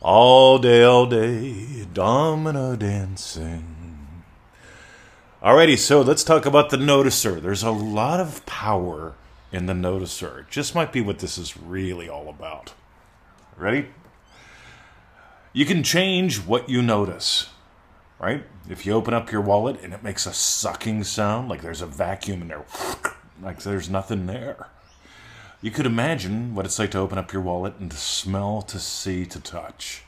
All day, all day, domino dancing. Alrighty, so let's talk about the noticer. There's a lot of power in the noticer. It just might be what this is really all about. Ready? You can change what you notice, right? If you open up your wallet and it makes a sucking sound, like there's a vacuum in there, like there's nothing there. You could imagine what it's like to open up your wallet and to smell, to see, to touch.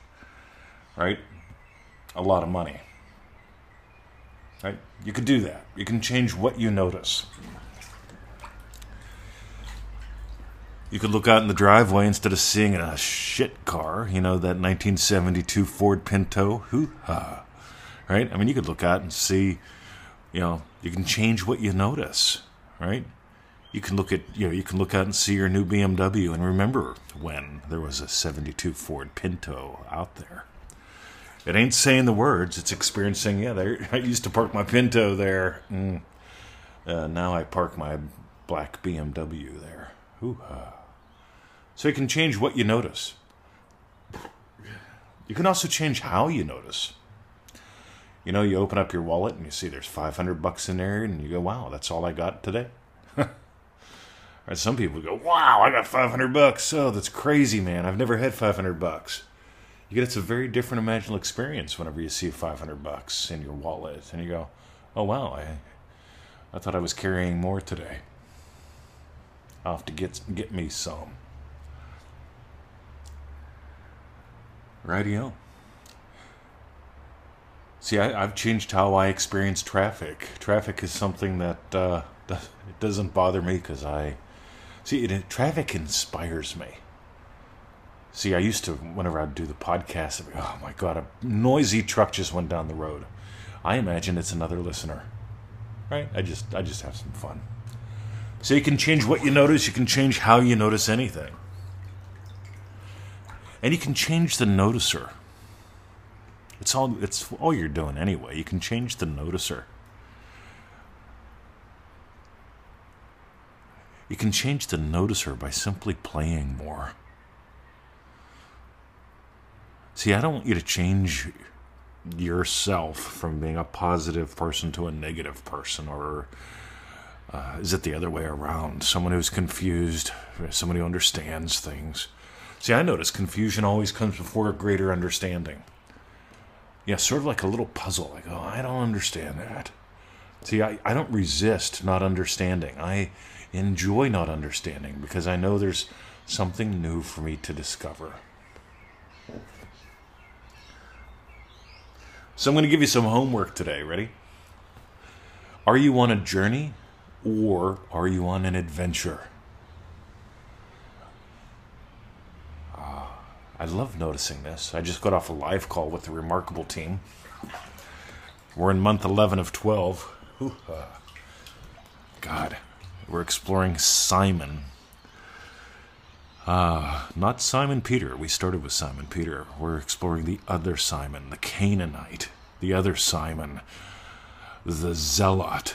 Right? A lot of money. Right? You could do that. You can change what you notice. You could look out in the driveway instead of seeing a shit car, you know, that 1972 Ford Pinto. Hoo ha. Right? I mean, you could look out and see, you know, you can change what you notice, right? You can look at you know you can look out and see your new BMW and remember when there was a 72 Ford Pinto out there. It ain't saying the words; it's experiencing. Yeah, there. I used to park my Pinto there. Mm. Uh, now I park my black BMW there. Hoo-ha. So you can change what you notice. You can also change how you notice. You know, you open up your wallet and you see there's 500 bucks in there, and you go, "Wow, that's all I got today." Right, some people go, "Wow, I got 500 bucks. Oh, that's crazy, man. I've never had 500 bucks." You get it's a very different emotional experience whenever you see 500 bucks in your wallet, and you go, "Oh wow, I, I thought I was carrying more today. I'll have to get get me some." Radio. See, I, have changed how I experience traffic. Traffic is something that uh, it doesn't bother me because I See, it, traffic inspires me. See, I used to, whenever I'd do the podcast, be, oh my God, a noisy truck just went down the road. I imagine it's another listener. Right? I just, I just have some fun. So you can change what you notice, you can change how you notice anything. And you can change the noticer. It's all, it's all you're doing anyway. You can change the noticer. You can change the noticer by simply playing more. See, I don't want you to change yourself from being a positive person to a negative person, or uh, is it the other way around? Someone who's confused, somebody who understands things. See, I notice confusion always comes before a greater understanding. Yeah, sort of like a little puzzle. Like, oh, I don't understand that. See, I, I don't resist not understanding. I enjoy not understanding because I know there's something new for me to discover. So I'm going to give you some homework today. Ready? Are you on a journey or are you on an adventure? Uh, I love noticing this. I just got off a live call with the remarkable team. We're in month 11 of 12. Ooh, uh, God. We're exploring Simon. Uh, not Simon Peter. We started with Simon Peter. We're exploring the other Simon, the Canaanite, the other Simon, the Zealot.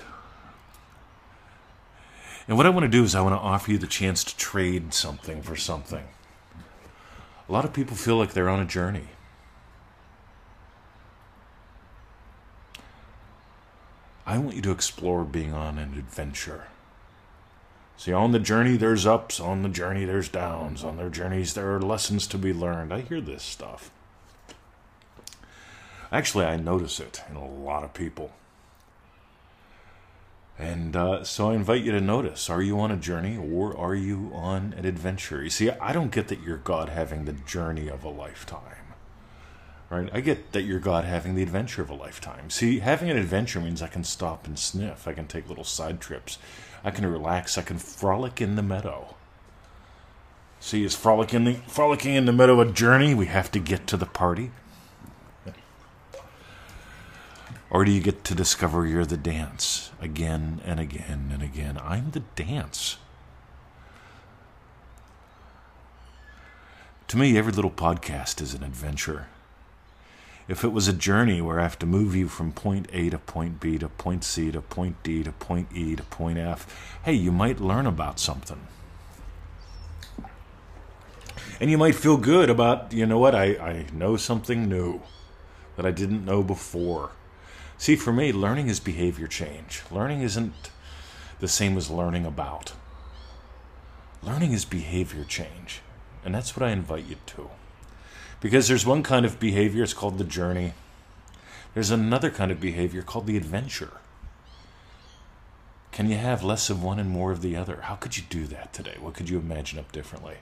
And what I want to do is I want to offer you the chance to trade something for something. A lot of people feel like they're on a journey. I want you to explore being on an adventure. See, on the journey there's ups, on the journey there's downs, on their journeys there are lessons to be learned. I hear this stuff. Actually, I notice it in a lot of people. And uh, so I invite you to notice are you on a journey or are you on an adventure? You see, I don't get that you're God having the journey of a lifetime. Right? I get that you're God having the adventure of a lifetime. See, having an adventure means I can stop and sniff, I can take little side trips. I can relax. I can frolic in the meadow. See, is frolicking the, frolicking in the meadow a journey? We have to get to the party. Or do you get to discover you're the dance again and again and again? I'm the dance. To me, every little podcast is an adventure if it was a journey where I have to move you from point A to point B to point C to point D to point E to point F, hey, you might learn about something. And you might feel good about, you know what, I, I know something new that I didn't know before. See, for me, learning is behavior change. Learning isn't the same as learning about. Learning is behavior change. And that's what I invite you to. Because there's one kind of behavior, it's called the journey. There's another kind of behavior called the adventure. Can you have less of one and more of the other? How could you do that today? What could you imagine up differently?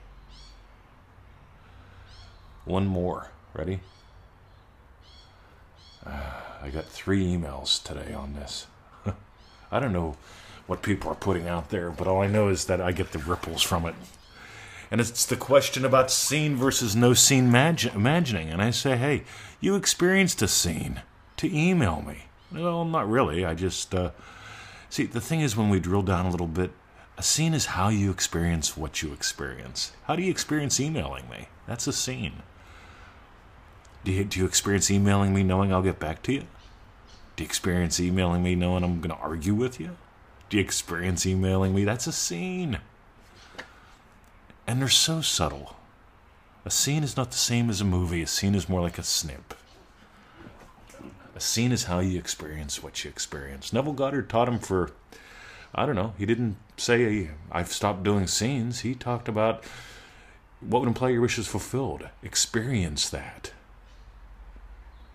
One more. Ready? Uh, I got three emails today on this. I don't know what people are putting out there, but all I know is that I get the ripples from it. And it's the question about scene versus no scene imag- imagining. And I say, hey, you experienced a scene to email me. Well, not really. I just. Uh, see, the thing is, when we drill down a little bit, a scene is how you experience what you experience. How do you experience emailing me? That's a scene. Do you, do you experience emailing me knowing I'll get back to you? Do you experience emailing me knowing I'm going to argue with you? Do you experience emailing me? That's a scene. And they're so subtle. A scene is not the same as a movie, a scene is more like a snip. A scene is how you experience what you experience. Neville Goddard taught him for, I don't know, he didn't say, I've stopped doing scenes. He talked about what would imply your wishes fulfilled. Experience that.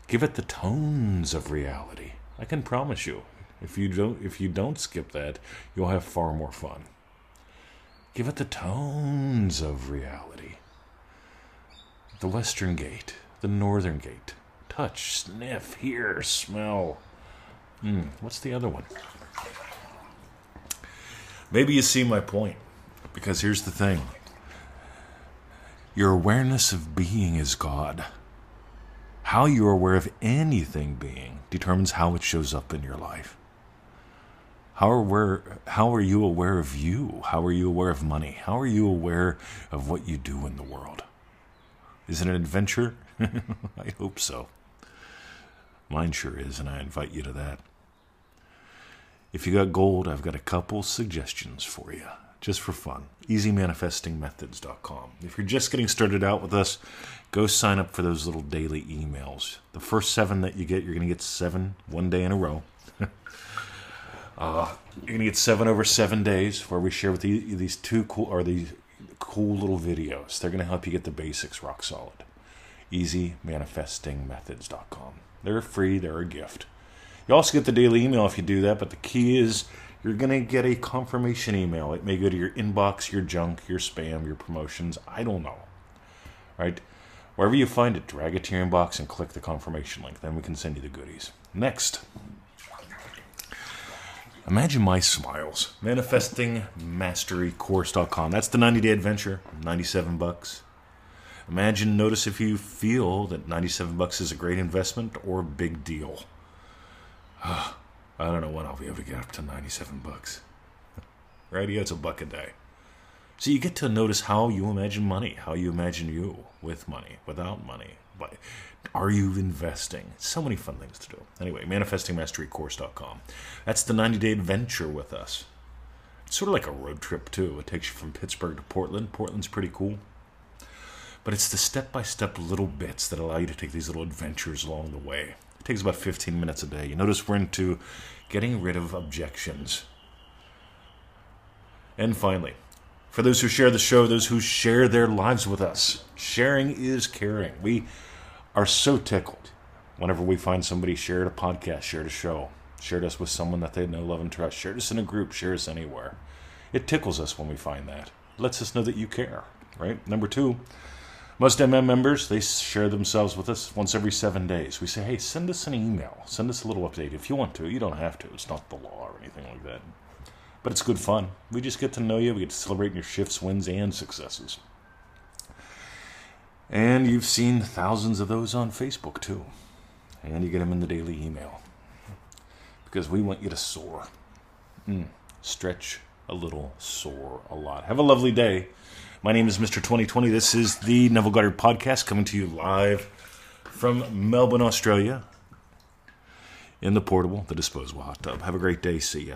Give it the tones of reality. I can promise you, if you don't if you don't skip that, you'll have far more fun. Give it the tones of reality. The western gate, the northern gate. Touch, sniff, hear, smell. Hmm, what's the other one? Maybe you see my point. Because here's the thing your awareness of being is God. How you are aware of anything being determines how it shows up in your life. How are, aware, how are you aware of you? How are you aware of money? How are you aware of what you do in the world? Is it an adventure? I hope so. Mine sure is, and I invite you to that. If you got gold, I've got a couple suggestions for you, just for fun. EasyManifestingMethods.com. If you're just getting started out with us, go sign up for those little daily emails. The first seven that you get, you're going to get seven one day in a row. uh, you're to get seven over seven days where we share with you these two cool or these cool little videos. They're to help you get the basics rock solid. EasyManifestingMethods.com. They're free, they're a gift. You also get the daily email if you do that, but the key is you're going to get a confirmation email. It may go to your inbox, your junk, your spam, your promotions. I don't know. Right? Wherever you find it, drag it to your inbox and click the confirmation link. Then we can send you the goodies. Next. Imagine my smiles. ManifestingMasteryCourse.com. That's the 90 day adventure. 97 bucks. Imagine, notice if you feel that 97 bucks is a great investment or a big deal. I don't know when I'll be able to get up to 97 bucks. right? It's a buck a day. So you get to notice how you imagine money, how you imagine you with money, without money. But are you investing? So many fun things to do. Anyway, manifestingmasterycourse.com. That's the 90 day adventure with us. It's sort of like a road trip, too. It takes you from Pittsburgh to Portland. Portland's pretty cool. But it's the step by step little bits that allow you to take these little adventures along the way. It takes about 15 minutes a day. You notice we're into getting rid of objections. And finally, for those who share the show, those who share their lives with us, sharing is caring. We are so tickled whenever we find somebody shared a podcast, shared a show, shared us with someone that they know, love, and trust, shared us in a group, share us anywhere. It tickles us when we find that. It lets us know that you care, right? Number two, most MM members, they share themselves with us once every seven days. We say, hey, send us an email. Send us a little update if you want to. You don't have to. It's not the law or anything like that. But it's good fun. We just get to know you. We get to celebrate your shifts, wins, and successes. And you've seen thousands of those on Facebook too. And you get them in the daily email. Because we want you to soar. Mm. Stretch a little, soar a lot. Have a lovely day. My name is Mr. 2020. This is the Neville Goddard Podcast coming to you live from Melbourne, Australia in the portable, the disposable hot tub. Have a great day. See ya.